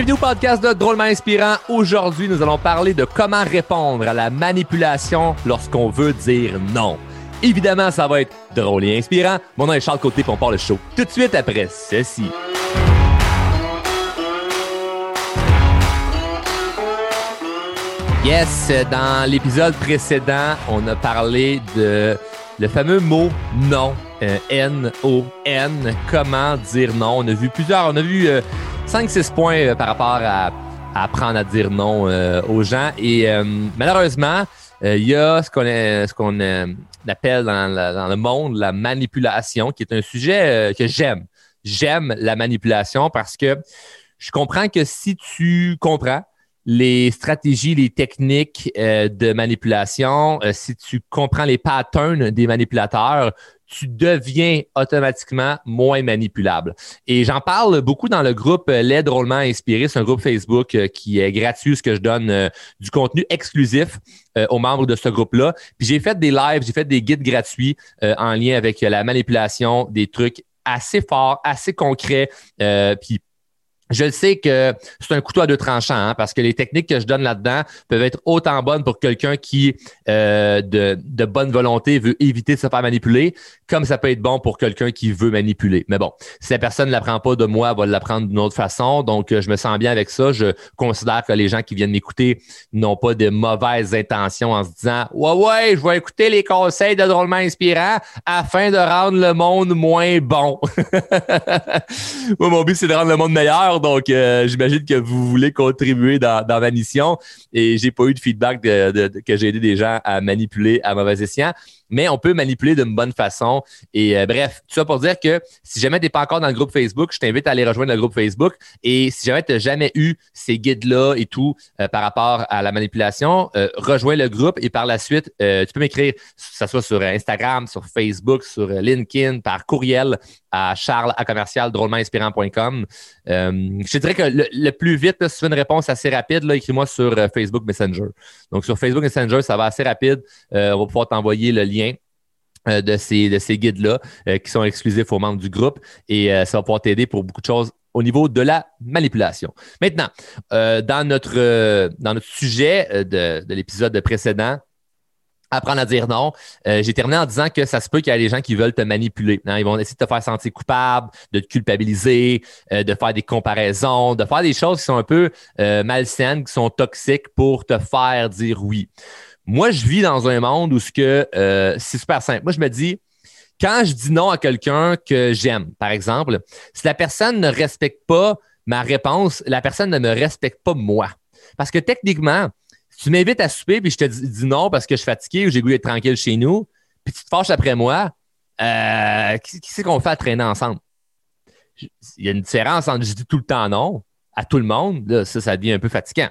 Bienvenue au podcast de Drôlement Inspirant. Aujourd'hui, nous allons parler de comment répondre à la manipulation lorsqu'on veut dire non. Évidemment, ça va être drôle et inspirant. Mon nom est Charles Côté, puis on part le show tout de suite après ceci. Yes, dans l'épisode précédent, on a parlé de le fameux mot non, euh, N-O-N, comment dire non? On a vu plusieurs, on a vu 5-6 euh, points euh, par rapport à, apprendre à dire non aux gens. Et malheureusement, il y a ce qu'on appelle dans, le monde la manipulation, qui est un sujet que j'aime. J'aime la manipulation parce que je comprends que si tu comprends les stratégies, les techniques euh, de manipulation, euh, si tu comprends les patterns des manipulateurs, tu deviens automatiquement moins manipulable. Et j'en parle beaucoup dans le groupe L'aide drôlement inspiré. C'est un groupe Facebook euh, qui est gratuit, ce que je donne du contenu exclusif aux membres de ce groupe-là. Puis j'ai fait des lives, j'ai fait des guides gratuits en lien avec la manipulation, des trucs assez forts, assez concrets. puis je le sais que c'est un couteau à deux tranchants, hein, parce que les techniques que je donne là-dedans peuvent être autant bonnes pour quelqu'un qui, euh, de, de, bonne volonté, veut éviter de se faire manipuler, comme ça peut être bon pour quelqu'un qui veut manipuler. Mais bon, si la personne ne l'apprend pas de moi, elle va l'apprendre d'une autre façon. Donc, euh, je me sens bien avec ça. Je considère que les gens qui viennent m'écouter n'ont pas de mauvaises intentions en se disant Ouais, ouais, je vais écouter les conseils de drôlement inspirants afin de rendre le monde moins bon. Moi, mon but, c'est de rendre le monde meilleur donc euh, j'imagine que vous voulez contribuer dans, ma mission. Et j'ai pas eu de feedback que j'ai aidé des gens à manipuler à mauvais escient mais on peut manipuler d'une bonne façon. Et euh, bref, tout ça pour dire que si jamais tu n'es pas encore dans le groupe Facebook, je t'invite à aller rejoindre le groupe Facebook. Et si jamais tu n'as jamais eu ces guides-là et tout euh, par rapport à la manipulation, euh, rejoins le groupe et par la suite, tu peux m'écrire, que ce soit sur Instagram, sur Facebook, sur LinkedIn, par courriel à charles à commercial je te dirais que le, plus vite, si tu veux une réponse assez rapide, écris-moi sur Facebook Messenger. Donc, sur Facebook Messenger, ça va assez rapide. on va pouvoir t'envoyer le lien de ces, de ces guides-là euh, qui sont exclusifs aux membres du groupe et euh, ça va pouvoir t'aider pour beaucoup de choses au niveau de la manipulation. Maintenant, dans, notre, dans notre sujet de, l'épisode précédent, apprendre à dire non. j'ai terminé en disant que ça se peut qu'il y ait des gens qui veulent te manipuler. Ils vont essayer de te faire sentir coupable, de te culpabiliser, de faire des comparaisons, de faire des choses qui sont un peu malsaines, qui sont toxiques pour te faire dire oui. Moi, je vis dans un monde où euh, c'est super simple. Moi, je me dis, quand je dis non à quelqu'un que j'aime, par exemple, si la personne ne respecte pas ma réponse, la personne ne me respecte pas moi. Parce que techniquement, si tu m'invites à souper puis je te dis, non parce que je suis fatigué ou j'ai goûté d'être tranquille chez nous, puis tu te fâches après moi, euh, qui, c'est qu'on fait à traîner ensemble? Il y a une différence entre je dis tout le temps non à tout le monde, ça, ça devient un peu fatigant.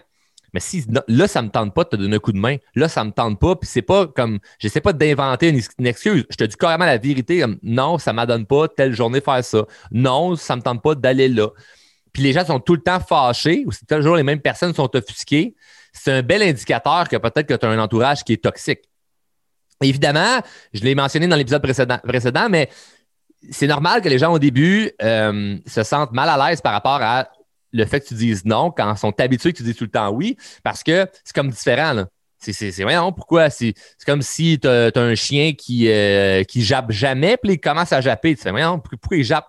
Mais si là, ça me tente pas de te donner un coup de main, là, ça me tente pas, puis c'est pas comme, j'essaie pas d'inventer une, excuse. Je te dis carrément la vérité, comme, non, ça m'adonne pas telle journée faire ça. Non, ça me tente pas d'aller là. Puis les gens sont tout le temps fâchés, ou c'est toujours les mêmes personnes sont offusquées. C'est un bel indicateur que peut-être que tu as un entourage qui est toxique. Évidemment, je l'ai mentionné dans l'épisode précédent, précédent, mais c'est normal que les gens au début euh, se sentent mal à l'aise par rapport à le fait que tu dises non quand ils sont habitués que tu dis tout le temps oui, parce que c'est comme différent. Là. C'est, voyons, pourquoi? C'est, comme si tu as un chien qui, euh, qui jappe jamais, puis il commence à japper. Tu fais, voyons, pourquoi il jappe?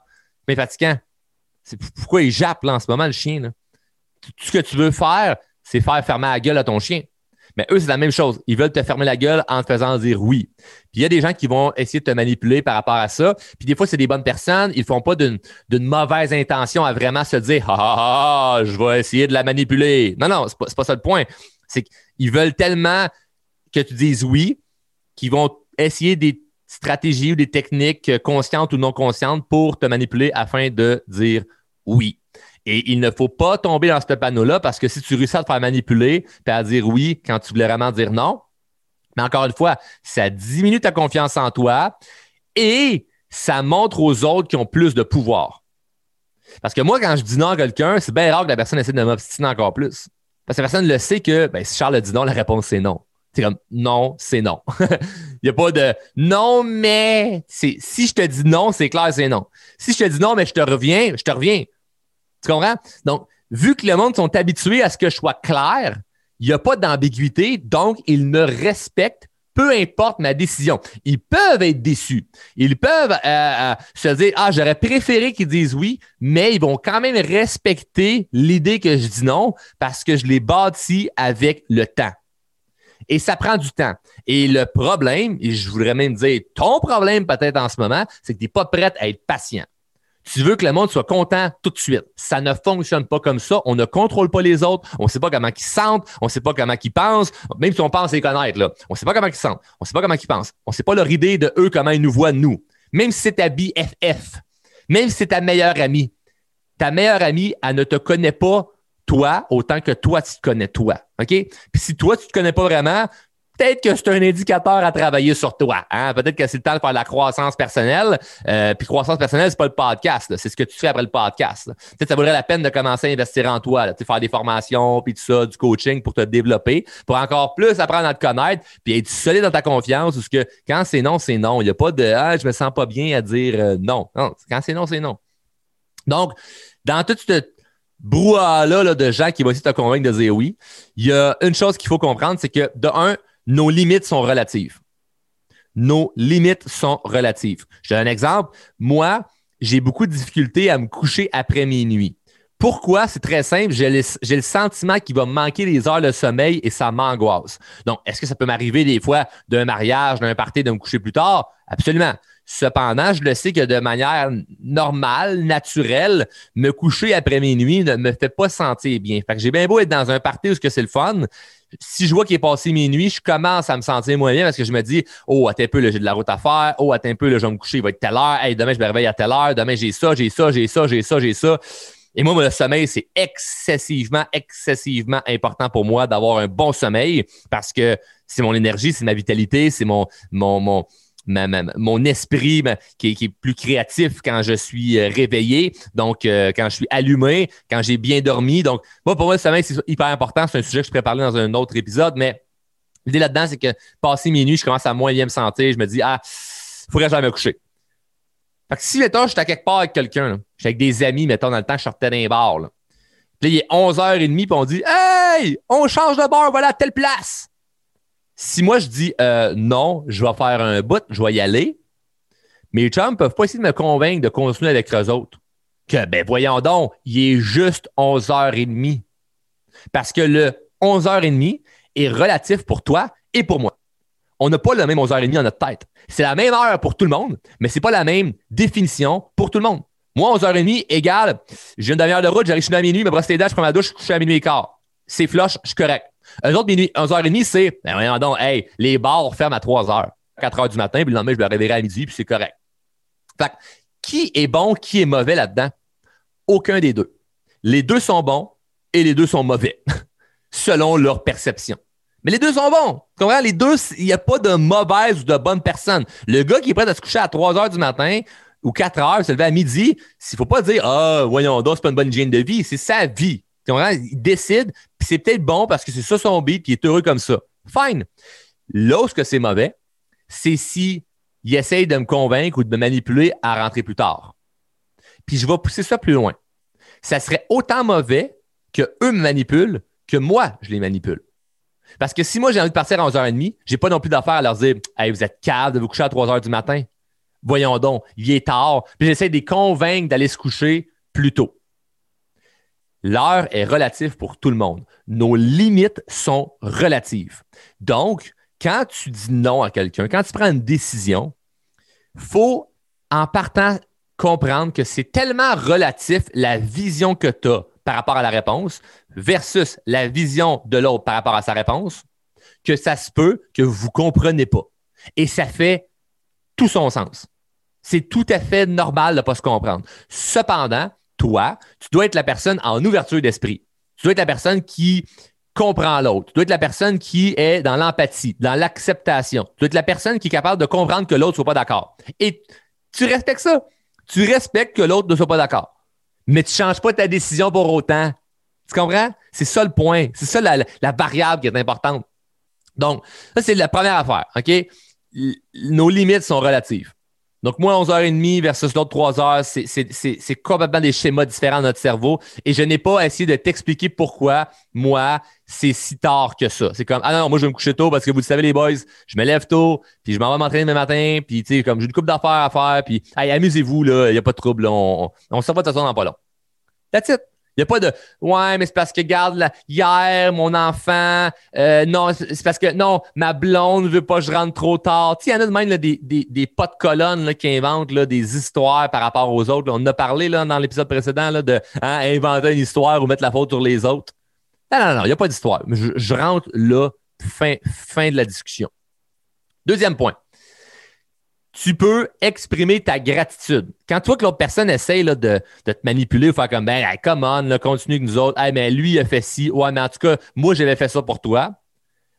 Mais fatigant. C'est pourquoi il jappe là, en ce moment, le chien? Tout ce que tu veux faire, c'est faire fermer la gueule à ton chien. Mais eux, c'est la même chose. Ils veulent te fermer la gueule en te faisant dire oui. Puis il y a des gens qui vont essayer de te manipuler par rapport à ça. Puis des fois, c'est des bonnes personnes. Ils ne font pas d'une, mauvaise intention à vraiment se dire ah, ah, ah, je vais essayer de la manipuler. Non, non, c'est pas, pas ça le point. C'est qu'ils veulent tellement que tu dises oui qu'ils vont essayer des stratégies ou des techniques conscientes ou non conscientes pour te manipuler afin de dire oui. Et il ne faut pas tomber dans ce panneau-là parce que si tu réussis à te faire manipuler à dire oui quand tu voulais vraiment dire non, mais encore une fois, ça diminue ta confiance en toi et ça montre aux autres qui ont plus de pouvoir. Parce que moi, quand je dis non à quelqu'un, c'est bien rare que la personne essaie de m'obstiner encore plus. Parce que la personne le sait que ben, si Charles dit non, la réponse c'est non. C'est comme non, c'est non. Il n'y a pas de non, mais si je te dis non, c'est clair, c'est non. Si je te dis non, mais je te reviens, je te reviens. Tu comprends? Donc, vu que le monde sont habitués à ce que je sois clair, il n'y a pas d'ambiguïté, donc ils me respectent peu importe ma décision. Ils peuvent être déçus. Ils peuvent euh, euh, se dire Ah, j'aurais préféré qu'ils disent oui, mais ils vont quand même respecter l'idée que je dis non parce que je l'ai bâti avec le temps. Et ça prend du temps. Et le problème, et je voudrais même dire ton problème peut-être en ce moment, c'est que tu n'es pas prête à être patient. Tu veux que le monde soit content tout de suite. Ça ne fonctionne pas comme ça. On ne contrôle pas les autres. On ne sait pas comment ils sentent. On ne sait pas comment ils pensent. Même si on pense les connaître. On ne sait pas comment ils sentent. On ne sait pas comment ils pensent. On ne sait pas leur idée de eux, comment ils nous voient, nous. Même si c'est ta BFF. Même si c'est ta meilleure amie. Ta meilleure amie, elle ne te connaît pas toi autant que toi, tu te connais toi. OK? Puis si toi, tu ne te connais pas vraiment, peut-être que c'est un indicateur à travailler sur toi. Hein? Peut-être que c'est le temps de faire de la croissance personnelle. Euh, puis croissance personnelle, c'est pas le podcast. C'est ce que tu fais après le podcast. Peut-être ça vaudrait la peine de commencer à investir en toi, là. faire des formations, puis tout ça, du coaching pour te développer, pour encore plus apprendre à te connaître, puis être solide dans ta confiance. Parce que quand c'est non, c'est non. Il n'y a pas de ah, je me sens pas bien à dire euh, non. Non, quand c'est non, c'est non. Donc, dans toute cette brouhaha-là là, de gens qui vont essayer de te convaincre de dire oui, il y a une chose qu'il faut comprendre, c'est que de un, nos limites sont relatives. Nos limites sont relatives. Je donne un exemple. Moi, j'ai beaucoup de difficultés à me coucher après minuit. Pourquoi? C'est très simple. J'ai le, sentiment qu'il va me manquer des heures de sommeil et ça m'angoisse. Donc, est-ce que ça peut m'arriver des fois d'un mariage, d'un party, de me coucher plus tard? Absolument. Cependant, je le sais que de manière normale, naturelle, me coucher après minuit ne me fait pas sentir bien. Fait que j'ai bien beau être dans un party où c'est le fun, si je vois qu'il est passé minuit, je commence à me sentir moins bien parce que je me dis, oh, attends un peu, j'ai de la route à faire. Oh, attends un peu, je vais me coucher, il va être telle heure. Hey, demain, je me réveille à telle heure. Demain, j'ai ça, j'ai ça, j'ai ça, j'ai ça, j'ai ça. Et moi, le sommeil, c'est excessivement, excessivement important pour moi d'avoir un bon sommeil parce que c'est mon énergie, c'est ma vitalité, c'est mon, mon, mon, mon esprit qui, est, plus créatif quand je suis euh, réveillé, donc euh, quand je suis allumé, quand j'ai bien dormi. Donc, moi, pour moi, le sommeil, c'est hyper important. C'est un sujet que je pourrais parler dans un autre épisode, mais l'idée là-dedans, c'est que passé minuit, je commence à moins me sentir. Je me dis, ah, il faudrait que j'aille me coucher. Fait que si, mettons, je suis à quelque part avec quelqu'un, je suis avec des amis, mettons, dans le temps, je sortais d'un bar, là. Puis là, il est 11h30, puis on dit, hey, on change de bar, voilà, telle place. Si moi, je dis euh, non, je vais faire un bout, je vais y aller, mes chums ne peuvent pas essayer de me convaincre de continuer avec eux autres. Que, ben voyons donc, il est juste 11h30. Parce que le 11h30 est relatif pour toi et pour moi. On n'a pas le même 11h30 dans notre tête. C'est la même heure pour tout le monde, mais ce n'est pas la même définition pour tout le monde. Moi, 11h30 égale, j'ai une demi-heure de route, j'arrive chez à minuit, me brosse les dents, je prends ma douche, je couche à minuit et quart. C'est flush, je suis correct. Eux autres, minuit, 11h30, c'est, ben voyons hey, les bars ferment à 3h, 4h du matin, puis le lendemain, je me réveillerai à midi, puis c'est correct. Fait qui est bon, qui est mauvais là-dedans? Aucun des deux. Les deux sont bons et les deux sont mauvais, selon leur perception. Mais les deux sont bons. Tu comprends? Les deux, il n'y a pas de mauvaise ou de bonne personne. Le gars qui est prêt à se coucher à 3 h du matin ou 4 h, se lever à midi, il ne faut pas dire Ah, voyons donc, c'est pas une bonne hygiène de vie. C'est sa vie. Il décide, puis c'est peut-être bon parce que c'est ça son beat, puis est heureux comme ça. Fine. Là c'est mauvais, c'est si il essaye de me convaincre ou de me manipuler à rentrer plus tard. Puis je vais pousser ça plus loin. Ça serait autant mauvais que eux me manipulent que moi, je les manipule. Parce que si moi, j'ai envie de partir à 11h30, j'ai pas non plus d'affaire à leur dire Hey, vous êtes calme de vous coucher à 3h du matin. Voyons donc, il est tard. Puis j'essaie de les convaincre d'aller se coucher plus tôt. L'heure est relative pour tout le monde. Nos limites sont relatives. Donc, quand tu dis non à quelqu'un, quand tu prends une décision, faut en partant comprendre que c'est tellement relatif la vision que tu as par rapport à la réponse versus la vision de l'autre par rapport à sa réponse que ça se peut que vous ne comprenez pas. Et ça fait tout son sens. C'est tout à fait normal de ne pas se comprendre. Cependant, toi, tu dois être la personne en ouverture d'esprit. Tu dois être la personne qui comprend l'autre. Tu dois être la personne qui est dans l'empathie, dans l'acceptation. Tu dois être la personne qui est capable de comprendre que l'autre ne soit pas d'accord. Et tu respectes ça. Tu respectes que l'autre ne soit pas d'accord. Mais tu ne changes pas ta décision pour autant. Tu comprends? C'est ça le point. C'est ça la, variable qui est importante. Donc, ça, c'est la première affaire. OK? Nos limites sont relatives. Donc, moi, 11h30 versus l'autre 3h, c'est complètement des schémas différents dans notre cerveau. Et je n'ai pas essayé de t'expliquer pourquoi, moi, c'est si tard que ça. C'est comme, ah non, moi, je vais me coucher tôt parce que vous le savez, les boys, je me lève tôt, puis je m'en vais m'entraîner demain matin, puis, tu sais, comme j'ai une coupe d'affaires à faire, puis, hey, amusez-vous, là, il n'y a pas de trouble, on, on, se voit de toute façon dans pas long. That's it. N'y a pas de Ouais, mais c'est parce que, garde, hier, mon enfant, euh, non, c'est parce que, non, ma blonde ne veut pas que je rentre trop tard. Il y en a de même des, des, des pas de colonne qui inventent là, des histoires par rapport aux autres. On a parlé là, dans l'épisode précédent là, de hein, inventer une histoire ou mettre la faute sur les autres. Non, non, non, il n'y a pas d'histoire. Je, je rentre là, fin, fin de la discussion. Deuxième point tu peux exprimer ta gratitude. Quand tu vois que l'autre personne essaye là, de, de, te manipuler ou faire comme, ben, come on, continue avec nous autres. Hey, mais lui, il a fait ci. Ouais, mais en tout cas, moi, j'avais fait ça pour toi.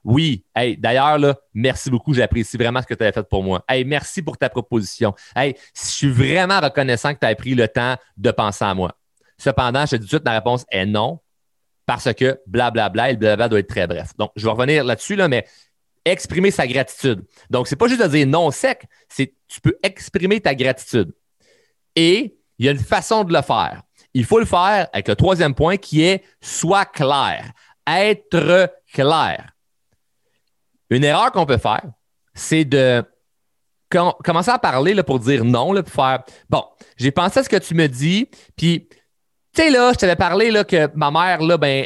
Oui, hey, d'ailleurs, merci beaucoup. J'apprécie vraiment ce que tu avais fait pour moi. Hey, merci pour ta proposition. Hey, je suis vraiment reconnaissant que tu aies pris le temps de penser à moi. Cependant, je te dis tout de suite, la réponse est non, parce que blablabla, bla, bla, et le blablabla doit être très bref. Donc, je vais revenir là-dessus, là, mais exprimer sa gratitude. Donc, c'est pas juste de dire non sec, c'est tu peux exprimer ta gratitude. Et il y a une façon de le faire. Il faut le faire avec le troisième point qui est sois clair. Être clair. Une erreur qu'on peut faire, c'est de commencer à parler là, pour dire non, là, pour faire bon, j'ai pensé à ce que tu me dis, puis tu sais, là, je t'avais parlé là, que ma mère, là, ben,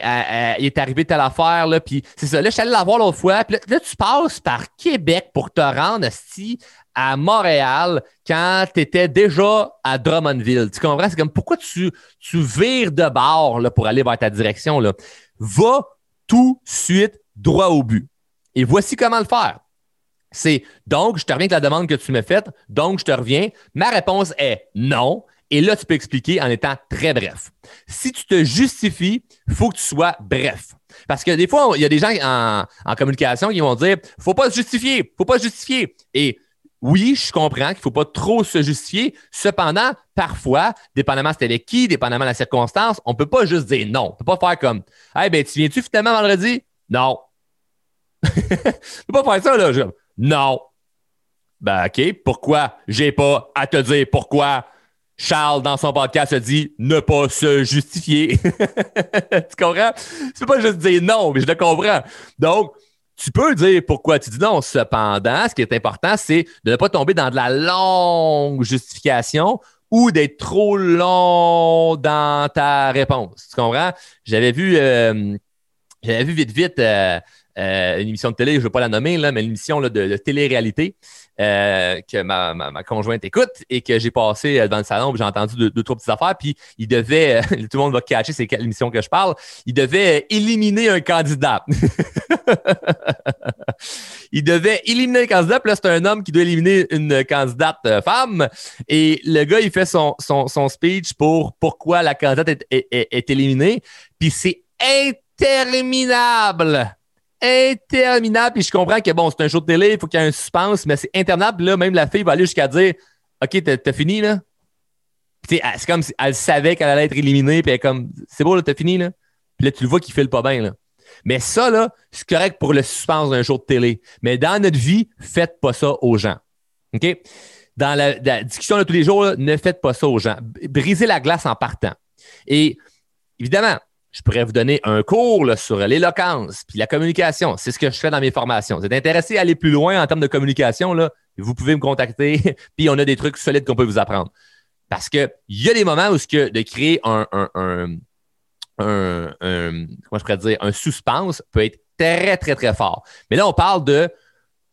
il est arrivé telle affaire, là, puis c'est ça. Là, je suis allé la voir l'autre fois, puis là, tu passes par Québec pour te rendre, si à Montréal quand tu étais déjà à Drummondville. Tu comprends? C'est comme pourquoi tu, tu vires de bord là, pour aller vers ta direction. Là? Va tout de suite droit au but. Et voici comment le faire. C'est donc, je te reviens avec la demande que tu m'as faite, donc je te reviens. Ma réponse est non. Et là, tu peux expliquer en étant très bref. Si tu te justifies, faut que tu sois bref. Parce que des fois, il y a des gens en, communication qui vont dire faut pas se justifier, faut pas se justifier. Et oui, je comprends qu'il ne faut pas trop se justifier. Cependant, parfois, dépendamment c'était avec qui, dépendamment de la circonstance, on ne peut pas juste dire non. On ne peut pas faire comme Hey, ben, tu viens-tu finalement vendredi? Non. on ne peut pas faire ça, là. non. Ben, OK. Pourquoi? J'ai pas à te dire pourquoi? Charles, dans son podcast, a dit ne pas se justifier. tu comprends? Tu peux pas juste dire non, mais je le comprends. Donc, tu peux dire pourquoi tu dis non. Cependant, ce qui est important, c'est de ne pas tomber dans de la longue justification ou d'être trop long dans ta réponse. Tu comprends? J'avais vu, euh, j'avais vu vite, vite euh, euh, une émission de télé, je ne veux pas la nommer, là, mais une émission de, de télé-réalité. Euh, que ma, ma, conjointe écoute et que j'ai passé dans le salon, j'ai entendu deux, deux, trois petites affaires, puis il devait, tout le monde va catcher c'est quelle émission que je parle, il devait éliminer un candidat. il devait éliminer un candidat, puis là, c'est un homme qui doit éliminer une candidate femme, et le gars, il fait son, son, son speech pour pourquoi la candidate est, est, est éliminée, puis c'est interminable interminable. Puis je comprends que bon, c'est un show de télé, il faut qu'il y ait un suspense, mais c'est interminable. Là, même la fille va aller jusqu'à dire OK, t'as fini, là? c'est comme si elle savait qu'elle allait être éliminée, puis elle est comme C'est beau, là, t'as fini, là? Puis là, tu le vois qu'il fait le pas bien, là. Mais ça, là, c'est correct pour le suspense d'un show de télé. Mais dans notre vie, faites pas ça aux gens. OK? Dans la, discussion de tous les jours, ne faites pas ça aux gens. Brisez la glace en partant. Et évidemment, je pourrais vous donner un cours sur l'éloquence puis la communication. C'est ce que je fais dans mes formations. Vous êtes intéressé à aller plus loin en termes de communication, là, vous pouvez me contacter, puis on a des trucs solides qu'on peut vous apprendre. Parce qu'il y a des moments où ce que de créer un, un, un, je pourrais dire, un suspense peut être très, très, très fort. Mais là, on parle de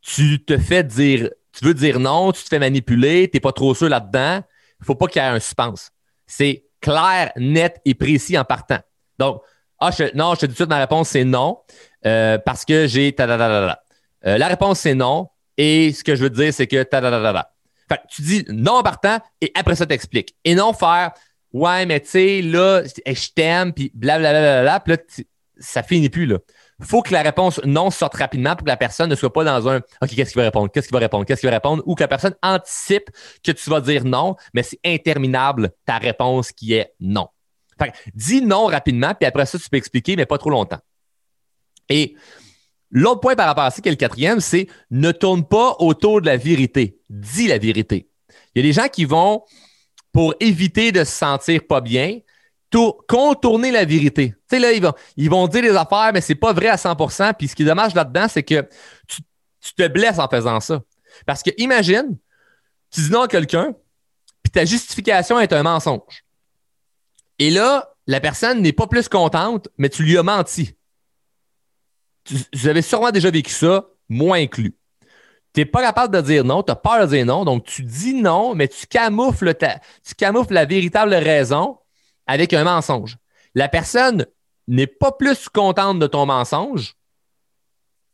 tu te fais dire, tu veux dire non, tu te fais manipuler, tu n'es pas trop sûr là-dedans. Il ne faut pas qu'il y ait un suspense. C'est clair, net et précis en partant. Donc, ah, non, je te dis tout de suite, ma réponse, c'est non, euh, parce que j'ai ta euh, la réponse, c'est non. Et ce que je veux dire, c'est que ta Fait tu dis non en partant et après ça, t'expliques. Et non faire Ouais, mais tu sais, là, je t'aime, puis blablabla, puis là, ça finit plus, là. faut que la réponse non sorte rapidement pour que la personne ne soit pas dans un OK, qu'est-ce qu'il va répondre? Qu'est-ce qu'il va répondre? Qu'est-ce qu'il va répondre? Ou que la personne anticipe que tu vas dire non, mais c'est interminable ta réponse qui est non dis non rapidement, puis après ça, tu peux expliquer, mais pas trop longtemps. Et l'autre point par rapport à ça, qui est le quatrième, c'est ne tourne pas autour de la vérité. Dis la vérité. Il y a des gens qui vont, pour éviter de se sentir pas bien, contourner la vérité. Tu sais, là, ils vont, ils vont dire des affaires, mais c'est pas vrai à 100% Puis ce qui est dommage là-dedans, c'est que tu, te blesses en faisant ça. Parce que imagine, tu dis non à quelqu'un, puis ta justification est un mensonge. Et là, la personne n'est pas plus contente, mais tu lui as menti. vous avez sûrement déjà vécu ça, moi inclus. Tu n'es pas capable de dire non, tu as peur de dire non, donc tu dis non, mais tu camoufles, tu camoufles la véritable raison avec un mensonge. La personne n'est pas plus contente de ton mensonge.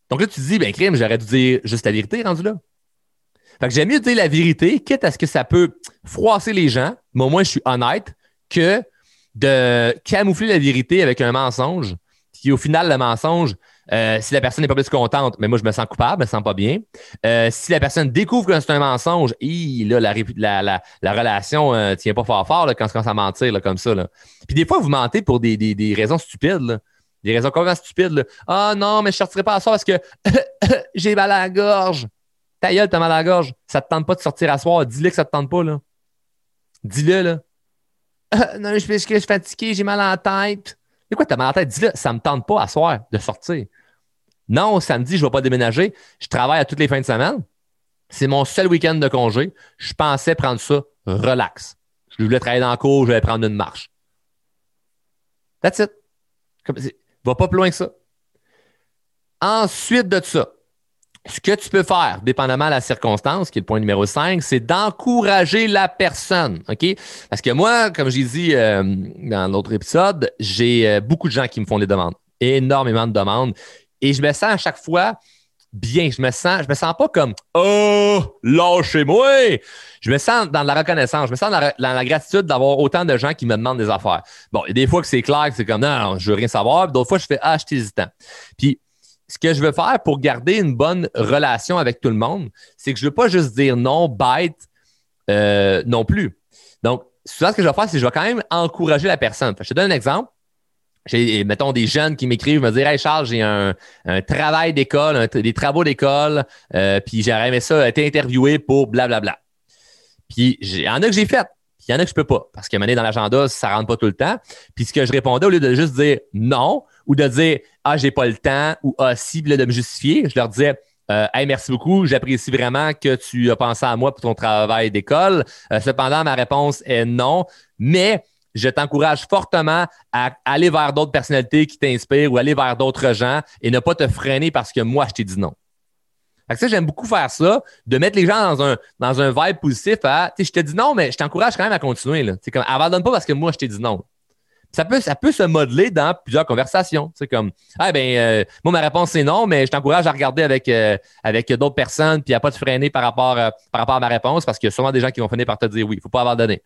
Donc là, tu te dis, ben crime, j'aurais dû dire juste la vérité rendu là. Fait que j'aime mieux dire la vérité, quitte à ce que ça peut froisser les gens, mais au moins je suis honnête, que de camoufler la vérité avec un mensonge, qui au final, le mensonge, euh, si la personne n'est pas plus contente, mais moi, je me sens coupable, je me sens pas bien. Euh, si la personne découvre que c'est un mensonge, là, la, la, la, relation ne euh, tient pas fort fort quand on commence à mentir comme ça. Puis des fois, vous mentez pour des, raisons stupides. Des raisons complètement stupides. Ah non, mais je ne sortirai pas à soir parce que j'ai mal à la gorge. Ta gueule, t'as mal à la gorge. Ça te tente pas de sortir à soir. Dis-le que ça te tente pas. Dis-le. là. non, je, je, suis fatigué, j'ai mal la tête. Et quoi, t'as mal la tête? Dis-le, ça me tente pas à soir de sortir. Non, samedi, je ne vais pas déménager. Je travaille à toutes les fins de semaine. C'est mon seul week-end de congé. Je pensais prendre ça relax. Je voulais travailler dans le cours, je vais prendre une marche. That's it. Va pas plus loin que ça. Ensuite de ça, ce que tu peux faire, dépendamment de la circonstance, qui est le point numéro 5, c'est d'encourager la personne. OK? Parce que moi, comme j'ai dit euh, dans l'autre épisode, j'ai euh, beaucoup de gens qui me font des demandes. Énormément de demandes. Et je me sens à chaque fois bien. Je me sens, je me sens pas comme Oh, lâchez-moi! Je me sens dans la reconnaissance. Je me sens dans la, gratitude d'avoir autant de gens qui me demandent des affaires. Bon, il y a des fois que c'est clair que c'est comme non, non, je veux rien savoir. D'autres fois, je fais Ah, je suis hésitant. Puis ce que je veux faire pour garder une bonne relation avec tout le monde, c'est que je ne veux pas juste dire non, bête euh, non plus. Donc, souvent, ce que je vais faire, c'est que je vais quand même encourager la personne. je te donne un exemple j'ai, mettons, des jeunes qui m'écrivent, me dire Hey Charles, j'ai un, travail d'école, des travaux d'école, euh, puis j'aurais aimé ça être interviewé pour blablabla. Puis il y en a que j'ai fait, puis il y en a que je peux pas, parce un moment dans l'agenda, ça rentre pas tout le temps. Puis ce que je répondais, au lieu de juste dire non, ou de dire Ah, j'ai pas le temps, ou Ah, si, de me justifier, je leur disais euh, hey, merci beaucoup, j'apprécie vraiment que tu as pensé à moi pour ton travail d'école. Euh, cependant, ma réponse est non, mais je t'encourage fortement à aller vers d'autres personnalités qui t'inspirent ou aller vers d'autres gens et ne pas te freiner parce que moi, je t'ai dit non. Fait ça, j'aime beaucoup faire ça, de mettre les gens dans un, dans un vibe positif à, je te dis non, mais je t'encourage quand même à continuer. Là. comme, abandonne pas parce que moi, je t'ai dit non. Ça peut, ça peut se modeler dans plusieurs conversations. C'est comme, ah ben, euh, moi, ma réponse, c'est non, mais je t'encourage à regarder avec, euh, avec d'autres personnes, puis à pas te freiner par rapport, euh, par rapport à ma réponse, parce qu'il y a sûrement des gens qui vont finir par te dire oui. Il faut pas abandonner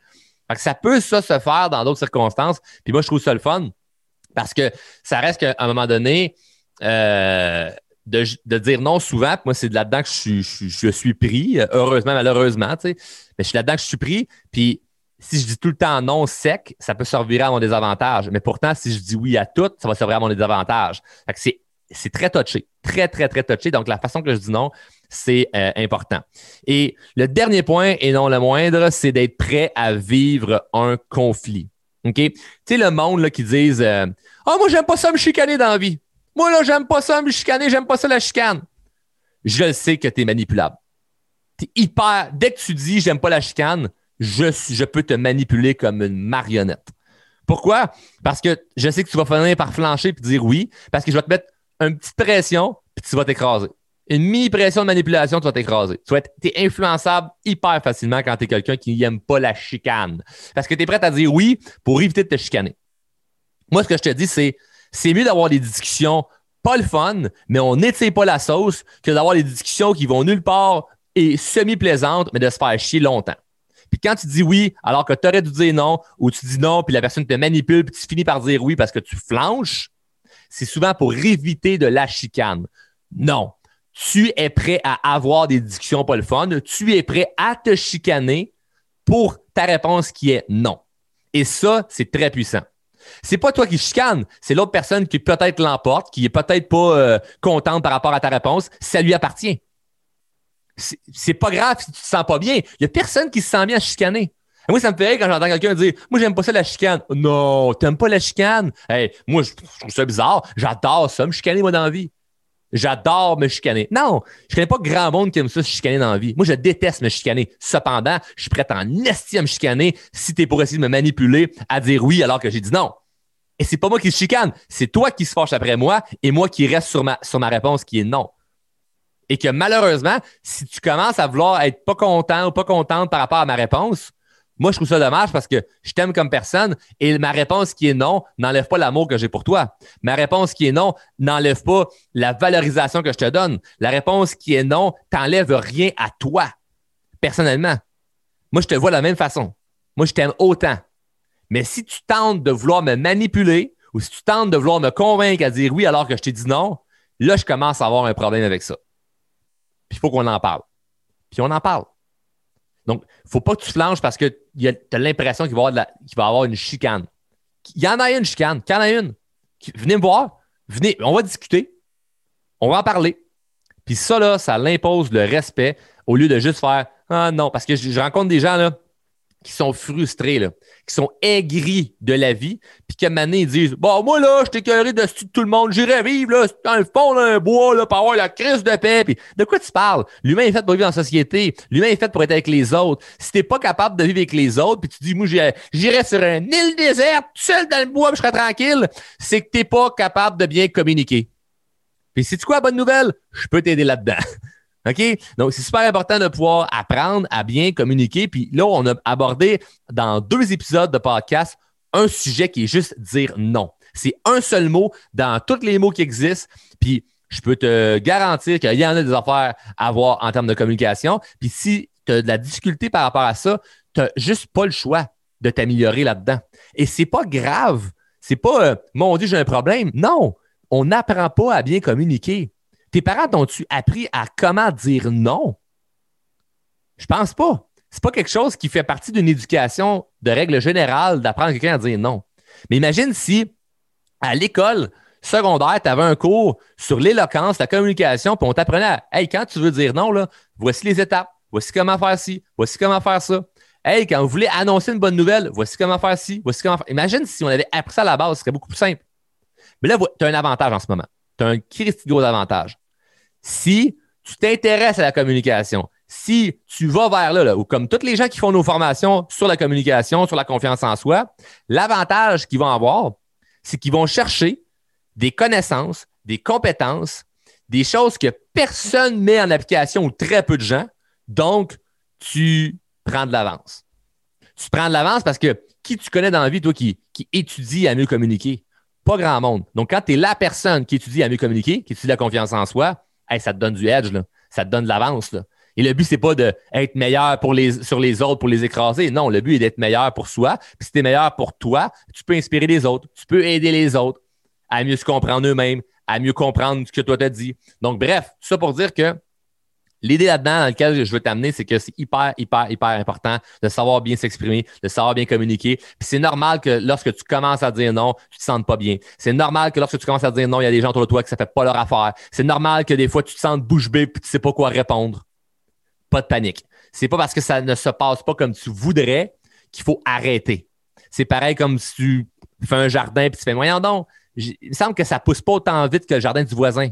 ça peut ça se faire dans d'autres circonstances. Puis moi, je trouve ça le fun parce que ça reste qu'à un moment donné, euh, de, dire non souvent, moi, c'est de là-dedans que je, suis pris, heureusement, malheureusement, tu sais. Mais je suis là-dedans que je suis pris. Puis si je dis tout le temps non sec, ça peut servir à mon désavantage. Mais pourtant, si je dis oui à tout, ça va servir à mon désavantage. c'est, très touché. Très, très, très touché. Donc, la façon que je dis non, c'est euh, important. Et le dernier point, et non le moindre, c'est d'être prêt à vivre un conflit. OK? Tu sais, le monde là, qui disent Ah, oh, moi, j'aime pas ça me chicaner dans la vie. Moi, là, j'aime pas ça me chicaner, j'aime pas ça la chicane. Je sais que tu es manipulable. Tu hyper. Dès que tu dis j'aime pas la chicane, je, peux te manipuler comme une marionnette. Pourquoi? Parce que je sais que tu vas finir par flancher et dire oui, parce que je vais te mettre une petite pression puis tu vas t'écraser une mini-pression de manipulation, tu vas t'écraser. Tu es influençable hyper facilement quand tu es quelqu'un qui n'aime pas la chicane. Parce que tu es prêt à dire oui pour éviter de te chicaner. Moi, ce que je te dis, c'est c'est mieux d'avoir des discussions pas le fun, mais on n'étire pas la sauce, que d'avoir des discussions qui vont nulle part et semi-plaisantes, mais de se faire chier longtemps. Puis quand tu dis oui, alors que tu aurais dû dire non, ou tu dis non, puis la personne te manipule, puis tu finis par dire oui parce que tu flanches, c'est souvent pour éviter de la chicane. Non tu es prêt à avoir des discussions pas le fun, tu es prêt à te chicaner pour ta réponse qui est non. Et ça, c'est très puissant. C'est pas toi qui chicane, c'est l'autre personne qui peut-être l'emporte, qui est peut-être pas euh, contente par rapport à ta réponse, ça lui appartient. C'est pas grave si tu te sens pas bien. Il y a personne qui se sent bien à chicaner. moi, ça me fait rire quand j'entends quelqu'un dire Moi, j'aime pas ça la chicane. Non, t'aimes pas la chicane? Hey, moi, je, trouve ça bizarre. J'adore ça, me chicaner, moi, dans la vie. J'adore me chicaner. Non, je connais pas grand monde qui aime ça se chicaner dans la vie. Moi, je déteste me chicaner. Cependant, je suis prêt en esti à me chicaner si t'es pour essayer de me manipuler à dire oui alors que j'ai dit non. Et c'est pas moi qui se chicane, c'est toi qui se fâche après moi et moi qui reste sur ma, sur ma réponse qui est non. Et que malheureusement, si tu commences à vouloir être pas content ou pas contente par rapport à ma réponse, moi, je trouve ça dommage parce que je t'aime comme personne et ma réponse qui est non n'enlève pas l'amour que j'ai pour toi. Ma réponse qui est non n'enlève pas la valorisation que je te donne. La réponse qui est non t'enlève rien à toi, personnellement. Moi, je te vois de la même façon. Moi, je t'aime autant. Mais si tu tentes de vouloir me manipuler ou si tu tentes de vouloir me convaincre à dire oui alors que je t'ai dit non, là, je commence à avoir un problème avec ça. Puis il faut qu'on en parle. Puis on en parle. Donc, il ne faut pas que tu flanches parce que tu as l'impression qu'il va, y avoir une chicane. Il y en a une chicane. Qu'il y en a une. Venez me voir. Venez, on va discuter. On va en parler. Puis ça, là, ça l'impose le respect au lieu de juste faire Ah non, parce que je rencontre des gens là, qui sont frustrés, là, qui sont aigris de la vie, puis qu'à un moment ils disent Bon, moi, là, je t'écœuré de tout le monde, j'irai vivre là, dans le fond d'un bois là, pour avoir la crise de paix. Puis de quoi tu parles? L'humain est fait pour vivre en société. L'humain est fait pour être avec les autres. Si t'es pas capable de vivre avec les autres, puis tu dis Moi, j'irai sur une île déserte, seul dans le bois, puis je serai tranquille, c'est que t'es pas capable de bien communiquer. Puis, c'est quoi la bonne nouvelle? Je peux t'aider là-dedans. OK? Donc, c'est super important de pouvoir apprendre à bien communiquer. Puis là, on a abordé dans deux épisodes de podcast un sujet qui est juste dire non. C'est un seul mot dans tous les mots qui existent. Puis je peux te garantir qu'il y en a des affaires à avoir en termes de communication. Puis si tu as de la difficulté par rapport à ça, tu n'as juste pas le choix de t'améliorer là-dedans. Et c'est pas grave. C'est pas euh, mon Dieu, j'ai un problème. Non, on n'apprend pas à bien communiquer. Tes parents t'ont-tu appris à comment dire non? Je pense pas. C'est pas quelque chose qui fait partie d'une éducation de règle générale d'apprendre quelqu'un à dire non. Mais imagine si à l'école secondaire, tu avais un cours sur l'éloquence, la communication, puis on t'apprenait à Hey, quand tu veux dire non, là, voici les étapes, voici comment faire ci, voici comment faire ça. Hey, quand vous voulez annoncer une bonne nouvelle, voici comment faire ci, voici comment faire. Imagine si on avait appris ça à la base, ce serait beaucoup plus simple. Mais là, tu as un avantage en ce moment. Tu as un Christy gros avantage si tu t'intéresses à la communication, si tu vas vers là, ou comme tous les gens qui font nos formations sur la communication, sur la confiance en soi, l'avantage qu'ils vont avoir, c'est qu'ils vont chercher des connaissances, des compétences, des choses que personne met en application ou très peu de gens. Donc, tu prends de l'avance. Tu prends de l'avance parce que qui tu connais dans la vie, toi, qui, qui étudie à mieux communiquer? Pas grand monde. Donc, quand tu es la personne qui étudie à mieux communiquer, qui étudie la confiance en soi, ça te donne du edge, ça te donne de l'avance. Et le but, c'est pas d'être meilleur pour les, sur les autres pour les écraser. Non, le but est d'être meilleur pour soi. Puis si tu es meilleur pour toi, tu peux inspirer les autres. Tu peux aider les autres à mieux se comprendre eux-mêmes, à mieux comprendre ce que toi t'as dit. Donc, bref, tout ça pour dire que L'idée là-dedans dans laquelle je veux t'amener, c'est que c'est hyper, hyper, hyper important de savoir bien s'exprimer, de savoir bien communiquer. Puis c'est normal que lorsque tu commences à dire non, tu te sentes pas bien. C'est normal que lorsque tu commences à dire non, il y a des gens autour de toi qui ça fait pas leur affaire. C'est normal que des fois tu te sens bouche bée puis tu sais pas quoi répondre. Pas de panique. C'est pas parce que ça ne se passe pas comme tu voudrais qu'il faut arrêter. C'est pareil comme si tu fais un jardin puis tu fais moyen donc. Il me semble que ça pousse pas autant vite que le jardin du voisin.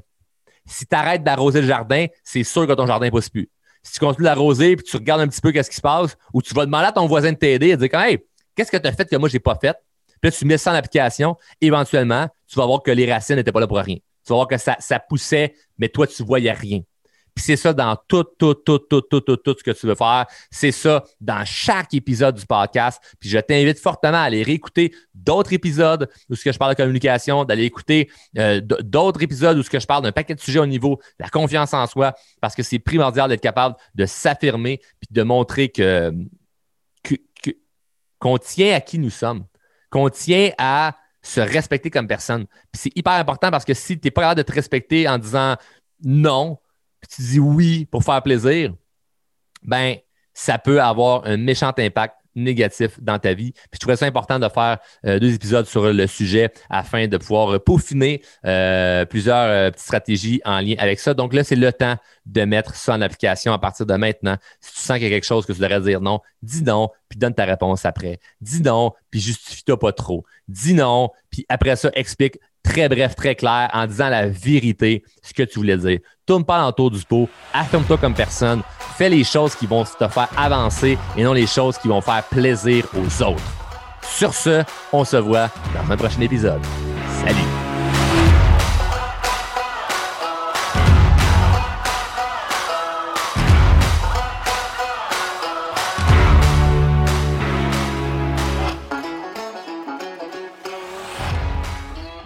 Si tu arrêtes d'arroser le jardin, c'est sûr que ton jardin ne pousse plus. Si tu continues d'arroser puis tu regardes un petit peu qu'est-ce qui se passe, ou tu vas demander à ton voisin de t'aider et dire Hey, qu'est-ce que tu as fait que moi, je n'ai pas fait? Puis là, tu mets ça en application, éventuellement, tu vas voir que les racines n'étaient pas là pour rien. Tu vas voir que ça, poussait, mais toi, tu voyais rien c'est ça dans tout, tout, tout, tout, tout, tout, tout ce que tu veux faire. C'est ça dans chaque épisode du podcast. Puis je t'invite fortement à aller réécouter d'autres épisodes où ce que je parle de communication, d'aller écouter euh, d'autres épisodes où ce que je parle d'un paquet de sujets au niveau de la confiance en soi, parce que c'est primordial d'être capable de s'affirmer puis de montrer que qu'on tient à qui nous sommes, qu'on tient à se respecter comme personne. Puis c'est hyper important parce que si tu n'es pas capable de te respecter en disant non, puis tu dis oui pour faire plaisir, ben ça peut avoir un méchant impact négatifs dans ta vie. Puis je trouvais ça important de faire euh, deux épisodes sur le sujet afin de pouvoir peaufiner euh, plusieurs euh, petites stratégies en lien avec ça. Donc là, c'est le temps de mettre ça en application à partir de maintenant. Si tu sens qu'il y a quelque chose que tu devrais dire non, dis non, puis donne ta réponse après. Dis non, puis justifie-toi pas trop. Dis non, puis après ça, explique très bref, très clair, en disant la vérité, ce que tu voulais dire. Tourne pas l'entour du pot, affirme-toi comme personne, fais les choses qui vont te faire avancer et non les choses qui vont faire plaisir aux autres. Sur ce, on se voit dans un prochain épisode. Salut!